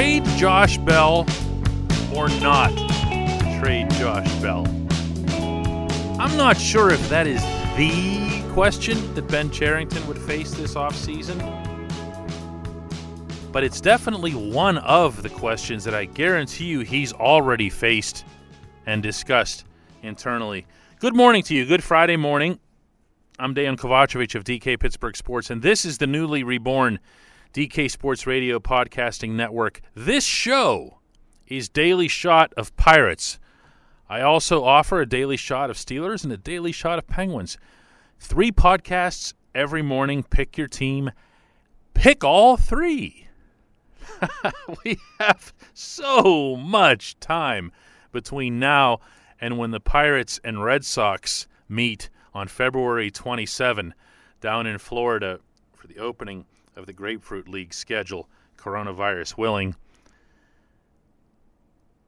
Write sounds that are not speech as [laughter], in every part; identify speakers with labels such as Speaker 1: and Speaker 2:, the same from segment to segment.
Speaker 1: trade Josh Bell or not trade Josh Bell? I'm not sure if that is the question that Ben Cherington would face this offseason, but it's definitely one of the questions that I guarantee you he's already faced and discussed internally. Good morning to you. Good Friday morning. I'm Dan Kovacevic of DK Pittsburgh Sports, and this is the newly reborn DK Sports Radio Podcasting Network. This show is Daily Shot of Pirates. I also offer a daily shot of Steelers and a daily shot of Penguins. Three podcasts every morning. Pick your team. Pick all three. [laughs] we have so much time between now and when the Pirates and Red Sox meet on February 27 down in Florida for the opening of the Grapefruit League schedule, coronavirus willing.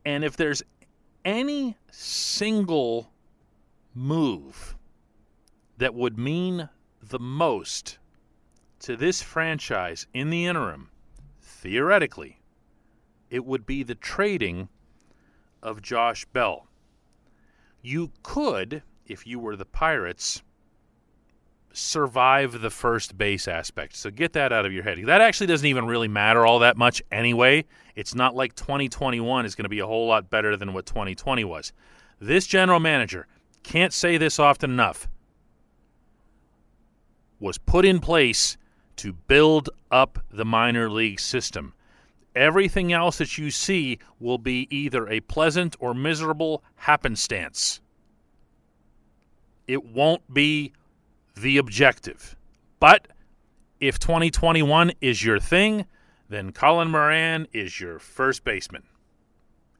Speaker 1: And if there's any single move that would mean the most to this franchise in the interim, theoretically, it would be the trading of Josh Bell. You could, if you were the Pirates, survive the first base aspect. So get that out of your head. That actually doesn't even really matter all that much anyway. It's not like 2021 is going to be a whole lot better than what 2020 was. This general manager, can't say this often enough, was put in place to build up the minor league system. Everything else that you see will be either a pleasant or miserable happenstance. It won't be the objective. But if 2021 is your thing, then Colin Moran is your first baseman.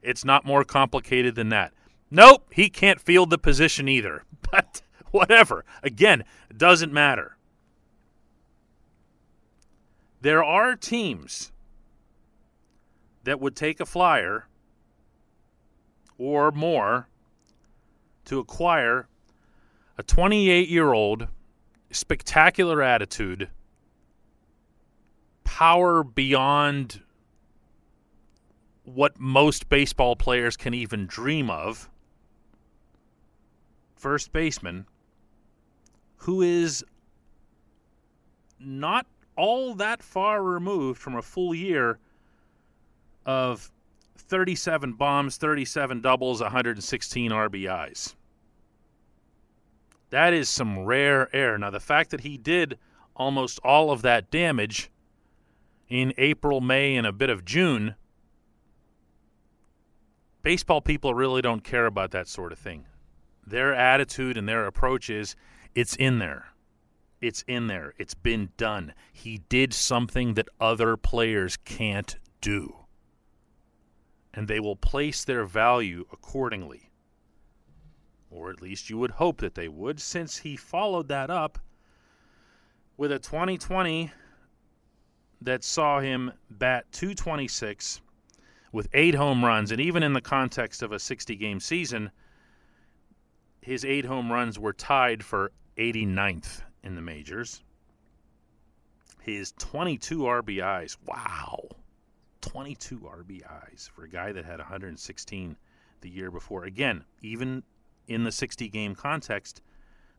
Speaker 1: It's not more complicated than that. Nope, he can't field the position either. [laughs] But whatever. Again, doesn't matter. There are teams that would take a flyer or more to acquire a 28 year old spectacular attitude, power beyond what most baseball players can even dream of. First baseman, who is not all that far removed from a full year of 37 bombs, 37 doubles, 116 RBIs. That is some rare air. Now, the fact that he did almost all of that damage in April, May, and a bit of June, baseball people really don't care about that sort of thing. Their attitude and their approach is it's in there. It's in there. It's been done. He did something that other players can't do. And they will place their value accordingly or at least you would hope that they would, since he followed that up with a 2020 that saw him bat 226 with eight home runs. And even in the context of a 60 game season, his eight home runs were tied for 89th in the majors. His 22 RBIs, wow, 22 RBIs for a guy that had 116 the year before. Again, even in the 60 game context,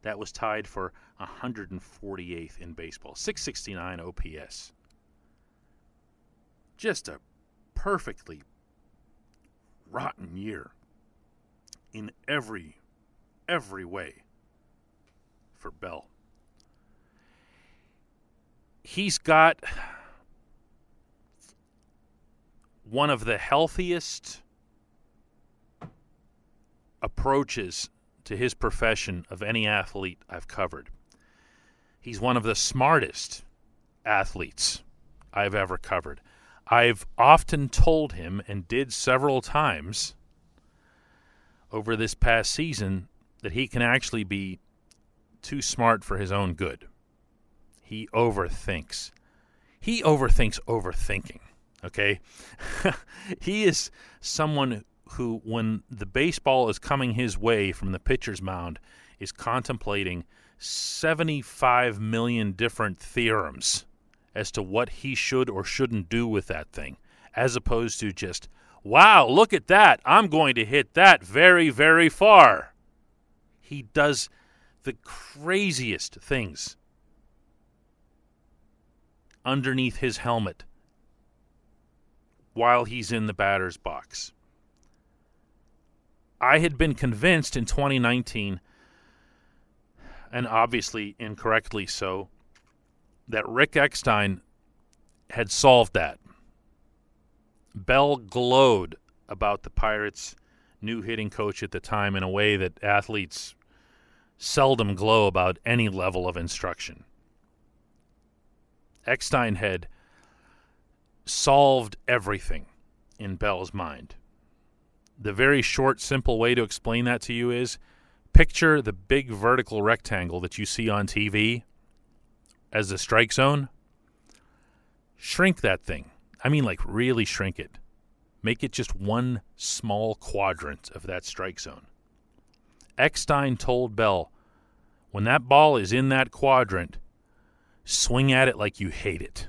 Speaker 1: that was tied for 148th in baseball, 669 OPS. Just a perfectly rotten year in every every way for Bell. He's got one of the healthiest approaches to his profession of any athlete I've covered. He's one of the smartest athletes I've ever covered. I've often told him, and did several times over this past season, that he can actually be too smart for his own good. He overthinks. He overthinks overthinking. Okay? [laughs] he is someone who, when the baseball is coming his way from the pitcher's mound, is contemplating 75 million different theorems as to what he should or shouldn't do with that thing. as opposed to just, wow, look at that. I'm going to hit that very, very far. He does the craziest things underneath his helmet while he's in the batter's box. I had been convinced in 2019, and obviously incorrectly so, that Rick Eckstein had solved that. Bell glowed about the Pirates' new hitting coach at the time in a way that athletes seldom glow about any level of instruction. Eckstein had solved everything in Bell's mind. The very short, simple way to explain that to you is picture the big vertical rectangle that you see on TV as the strike zone. Shrink that thing. I mean, like, really shrink it. Make it just one small quadrant of that strike zone. Eckstein told Bell, when that ball is in that quadrant, swing at it like you hate it.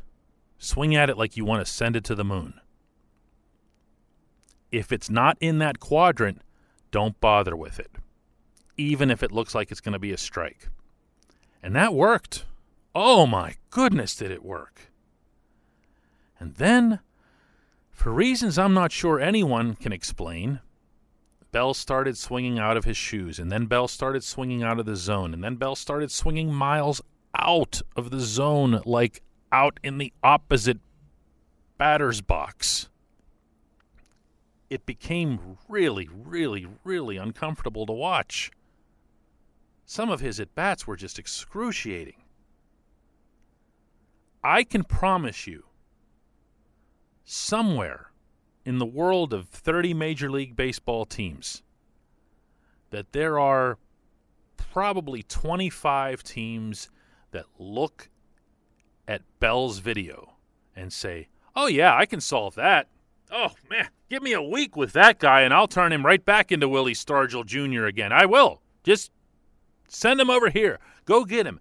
Speaker 1: Swing at it like you want to send it to the moon. If it's not in that quadrant, don't bother with it, even if it looks like it's going to be a strike. And that worked. Oh my goodness, did it work! And then, for reasons I'm not sure anyone can explain, Bell started swinging out of his shoes, and then Bell started swinging out of the zone, and then Bell started swinging miles out of the zone, like out in the opposite batter's box it became really, really, really uncomfortable to watch. Some of his at bats were just excruciating. I can promise you, somewhere in the world of 30 Major League Baseball teams, that there are probably 25 teams that look at Bell's video and say, oh, yeah, I can solve that. Oh, man, give me a week with that guy and I'll turn him right back into Willie Stargell Jr. again. I will. Just send him over here. Go get him.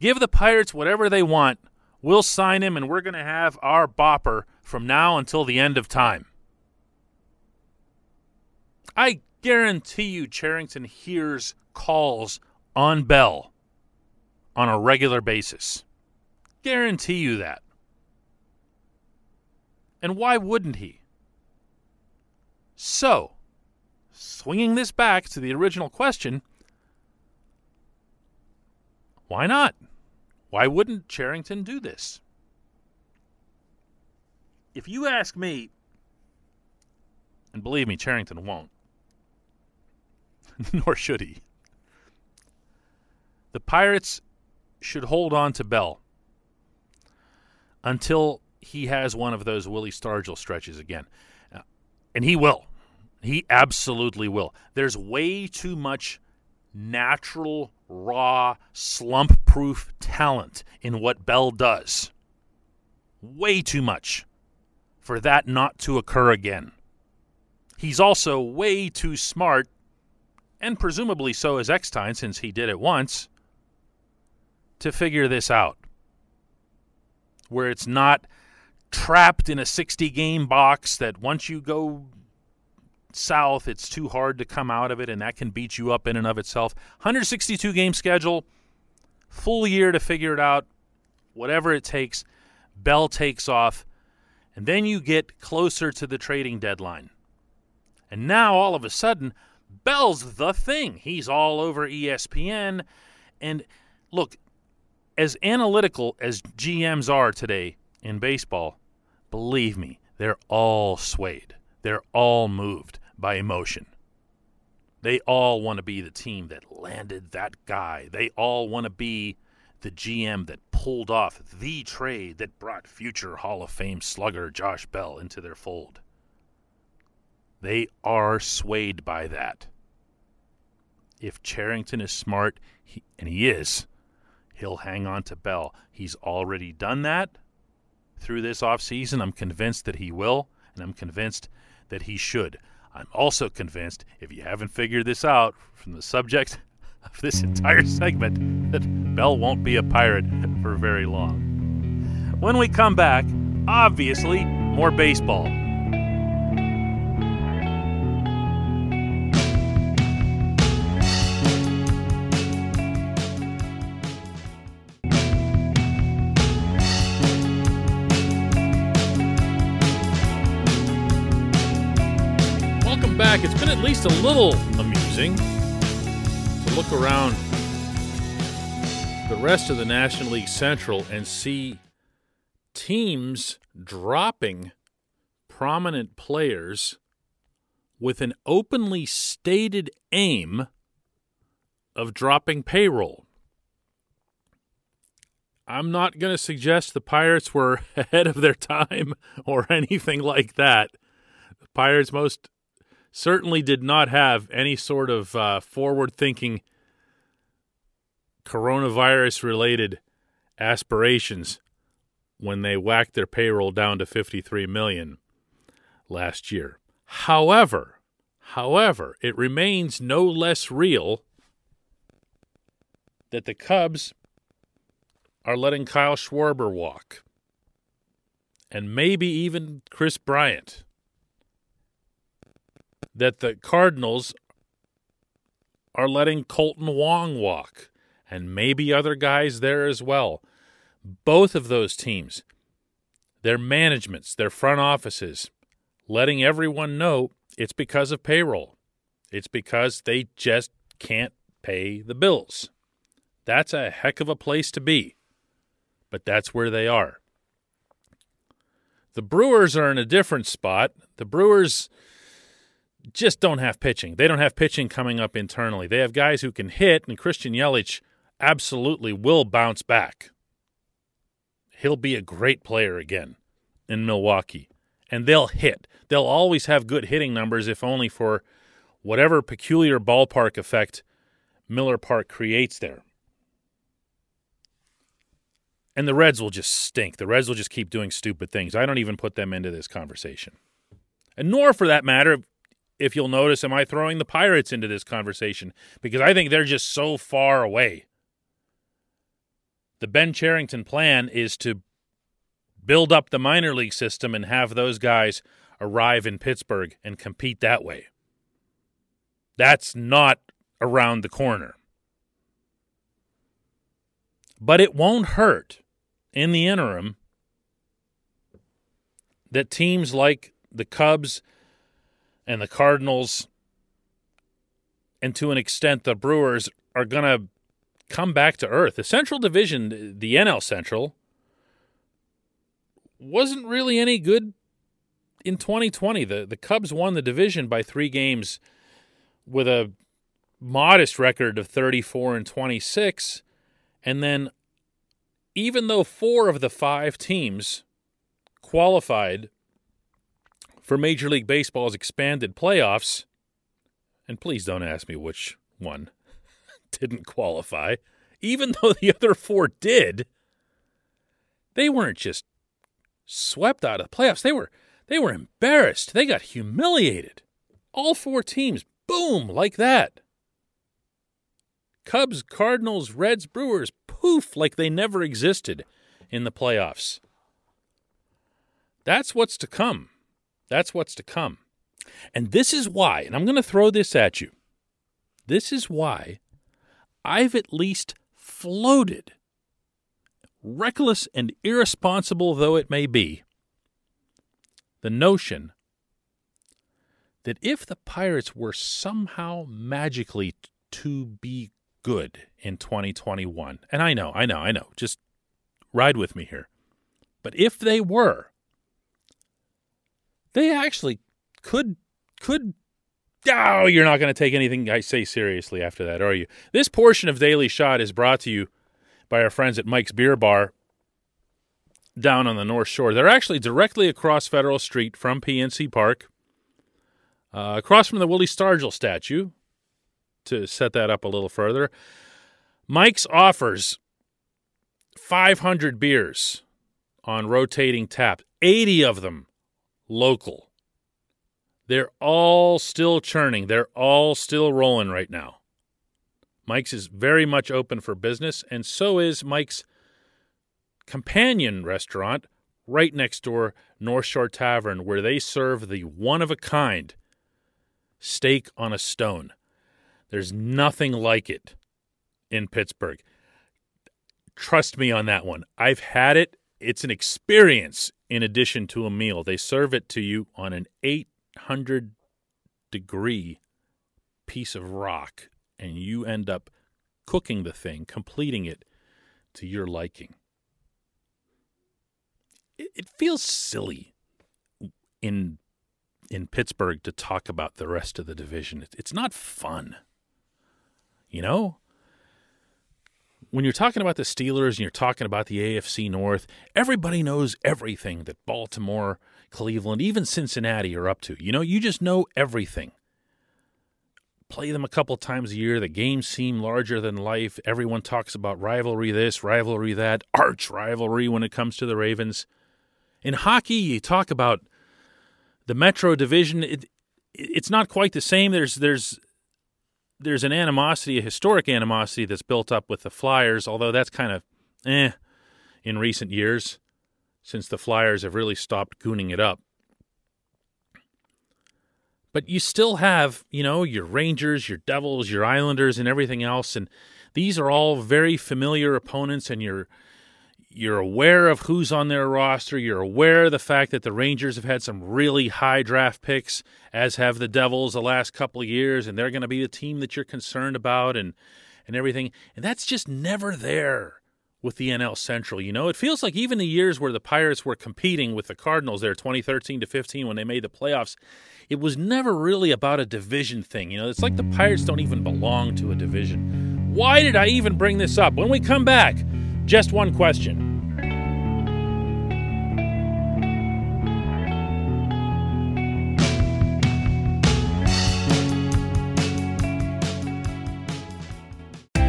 Speaker 1: Give the Pirates whatever they want. We'll sign him and we're going to have our bopper from now until the end of time. I guarantee you Cherington hears calls on Bell on a regular basis. Guarantee you that. And why wouldn't he? So, swinging this back to the original question, why not? Why wouldn't Cherington do this? If you ask me, and believe me, Cherington won't, [laughs] nor should he, the Pirates should hold on to Bell until he has one of those Willie Stargell stretches again. Uh, and he will. He absolutely will. There's way too much natural, raw, slump proof talent in what Bell does. Way too much for that not to occur again. He's also way too smart, and presumably so is Eckstein since he did it once, to figure this out. Where it's not trapped in a 60 game box that once you go south, it's too hard to come out of it, and that can beat you up in and of itself. 162 game schedule, full year to figure it out, whatever it takes. Bell takes off, and then you get closer to the trading deadline. And now all of a sudden, Bell's the thing. He's all over ESPN. And look, as analytical as GMs are today in baseball, Believe me, they're all swayed. They're all moved by emotion. They all want to be the team that landed that guy. They all want to be the GM that pulled off the trade that brought future Hall of Fame slugger Josh Bell into their fold. They are swayed by that. If Cherington is smart, he, and he is, he'll hang on to Bell. He's already done that through this offseason. I'm convinced that he will, and I'm convinced that he should. I'm also convinced, if you haven't figured this out from the subject [laughs] of this entire segment, that Bell won't be a pirate for very long. When we come back, obviously, more baseball. Back. It's been at least a little amusing to look around the rest of the National League Central and see teams dropping prominent players with an openly stated aim of dropping payroll. I'm not going to suggest the Pirates were [laughs] ahead of their time or [laughs] anything like that. The Pirates most certainly did not have any sort of uh, forward thinking coronavirus related aspirations when they whacked their payroll down to 53 million last year. However, however, it remains no less real that the Cubs are letting Kyle Schwarber walk and maybe even Kris Bryant. That the Cardinals are letting Kolten Wong walk and maybe other guys there as well. Both of those teams, their managements, their front offices, letting everyone know it's because of payroll. It's because they just can't pay the bills. That's a heck of a place to be, but that's where they are. The Brewers are in a different spot. The Brewers just don't have pitching. They don't have pitching coming up internally. They have guys who can hit, and Christian Yelich absolutely will bounce back. He'll be a great player again in Milwaukee. And they'll hit. They'll always have good hitting numbers, if only for whatever peculiar ballpark effect Miller Park creates there. And the Reds will just stink. The Reds will just keep doing stupid things. I don't even put them into this conversation. And nor, for that matter, if you'll notice, am I throwing the Pirates into this conversation because I think they're just so far away the Ben Cherington plan is to build up the minor league system and have those guys arrive in Pittsburgh and compete that way. That's not around the corner. But it won't hurt in the interim that teams like the Cubs and the Cardinals, and to an extent the Brewers, are going to come back to earth. The Central Division, the NL Central, wasn't really any good in 2020. The the Cubs won the division by 3 games with a modest record of 34 and 26 and then even though 4 of the 5 teams qualified for Major League Baseball's expanded playoffs, and please don't ask me which one [laughs] didn't qualify, even [laughs] though the other four did, they weren't just swept out of the playoffs. They were they were embarrassed. They got humiliated. All four teams, boom, like that. Cubs, Cardinals, Reds, Brewers, poof, like they never existed in the playoffs. That's what's to come. That's what's to come. And this is why, and I'm going to throw this at you. This is why I've at least floated, reckless and irresponsible though it may be, the notion that if the Pirates were somehow magically to be good in 2021, and I know, I know, I know, just ride with me here, but if they were, they actually could could Oh, you're not going to take anything I say seriously after that, are you? This portion of Daily Shot is brought to you by our friends at Mike's Beer Bar down on the North Shore. They're actually directly across Federal Street from PNC Park, uh, across from the Willie Stargell statue, to set that up a little further. Mike's offers 500 beers on rotating tap, 80 of them local. They're all still churning. They're all still rolling right now. Mike's is very much open for business, and so is Mike's companion restaurant, right next door, North Shore Tavern, where they serve the one of a kind steak on a stone. There's nothing like it in Pittsburgh. Trust me on that one. I've had it. It's an experience in addition to a meal. They serve it to you on an 800 degree piece of rock, and you end up cooking the thing, completing it to your liking. It, it feels silly in in Pittsburgh to talk about the rest of the division. It's not fun. You know? When you're talking about the Steelers and you're talking about the AFC North, everybody knows everything that Baltimore, Cleveland, even Cincinnati are up to. You know, you just know everything. Play them a couple times a year. The games seem larger than life. Everyone talks about rivalry this, rivalry that, [laughs] arch rivalry when it comes to the Ravens. In hockey, you talk about the Metro Division. It, it's not quite the same. There's there's there's an animosity, a historic animosity that's built up with the Flyers, although that's kind of eh in recent years since the Flyers have really stopped gooning it up. But you still have, you know, your Rangers, your Devils, your Islanders, and everything else. And these are all very familiar opponents, and you're you're aware of who's on their roster. You're aware of the fact that the Rangers have had some really high draft picks, as have the Devils the last couple of years, and they're going to be the team that you're concerned about and and everything. And that's just never there with the NL Central. You know, it feels like even the years where the Pirates were competing with the Cardinals there, 2013 to 15, when they made the playoffs, it was never really about a division thing. You know, it's like the Pirates don't even belong to a division. Why did I even bring this up? When we come back, just one question.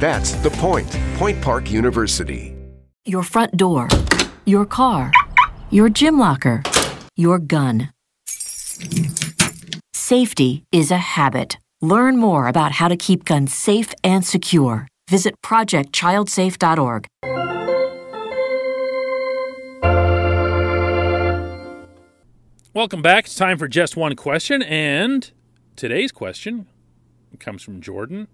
Speaker 2: That's the point. Point Park University.
Speaker 3: Your front door, your car, your gym locker, your gun. Safety is a habit. Learn more about how to keep guns safe and secure. Visit projectchildsafe.org.
Speaker 1: Welcome back. It's time for just one question, and today's question comes from Jordan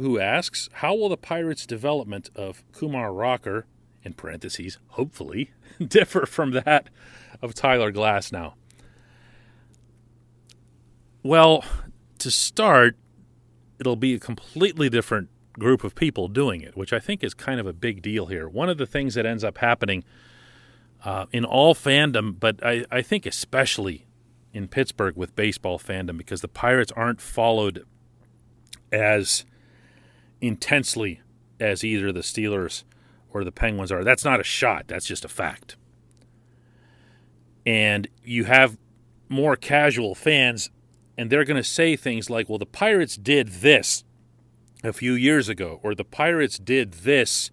Speaker 1: who asks, How will the Pirates' development of Kumar Rocker, in parentheses, hopefully, [laughs] differ from that of Tyler Glasnow? Well, to start, it'll be a completely different group of people doing it, which I think is kind of a big deal here. One of the things that ends up happening uh, in all fandom, but I, I think especially in Pittsburgh with baseball fandom, because the Pirates aren't followed as intensely as either the Steelers or the Penguins are. That's not a shot, that's just a fact. And you have more casual fans, and they're going to say things like, well, the Pirates did this a few years ago, or the Pirates did this.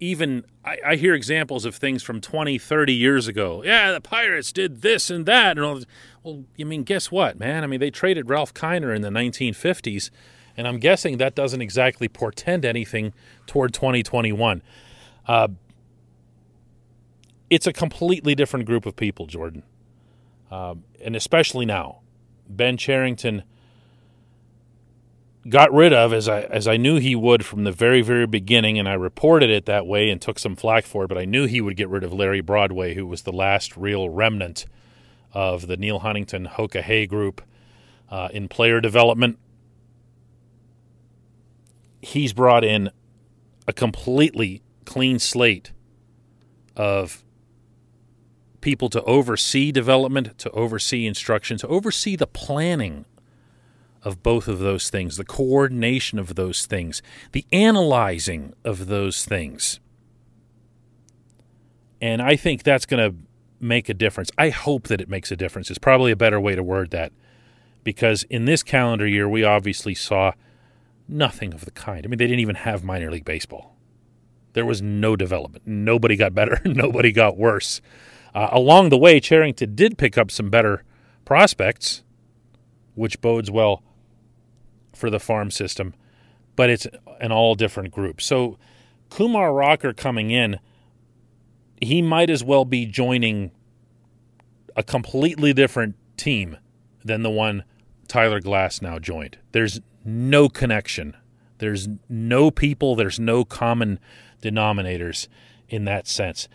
Speaker 1: Even I, I hear examples of things from 20, 30 years ago. Yeah, the Pirates did this and that. And all. Well, you mean, guess what, man? I mean, they traded Ralph Kiner in the 1950s and I'm guessing that doesn't exactly portend anything toward 2021. Uh, it's a completely different group of people, Jordan. Uh, and especially now. Ben Cherington got rid of, as I, as I knew he would from the very, very beginning, and I reported it that way and took some flack for it, but I knew he would get rid of Larry Broadway, who was the last real remnant of the Neal Huntington Hoka Hay group uh, in player development he's brought in a completely clean slate of people to oversee development, to oversee instruction, to oversee the planning of both of those things, the coordination of those things, the analyzing of those things. And I think that's going to make a difference. I hope that it makes a difference. It's probably a better way to word that because in this calendar year, we obviously saw nothing of the kind. I mean, they didn't even have minor league baseball. There was no development. Nobody got better. [laughs] Nobody got worse. Uh, along the way, Cherington did pick up some better prospects, which bodes well for the farm system, but it's an all different group. So Kumar Rocker coming in, he might as well be joining a completely different team than the one Tyler Glasnow joined. There's no connection. There's no people, there's no common denominators in that sense.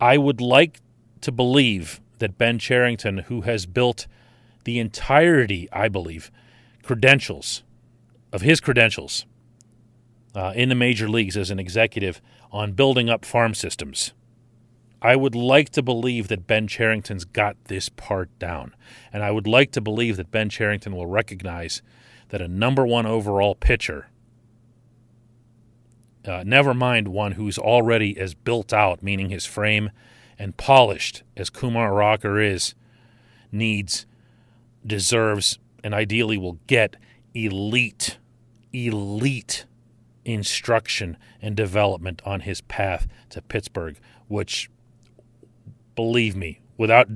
Speaker 1: I would like to believe that Ben Cherington, who has built the entirety, I believe, credentials of his credentials uh, in the major leagues as an executive on building up farm systems. I would like to believe that Ben Cherington's got this part down. And I would like to believe that Ben Cherington will recognize that a number one overall pitcher, uh, never mind one who's already as built out, meaning his frame and polished as Kumar Rocker is, needs, deserves, and ideally will get elite, elite instruction and development on his path to Pittsburgh, which, believe me, without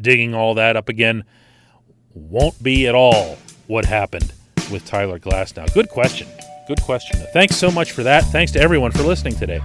Speaker 1: digging all that up again, won't be at all what happened with Tyler Glasnow? Good question. Good question. Thanks so much for that. Thanks to everyone for listening today.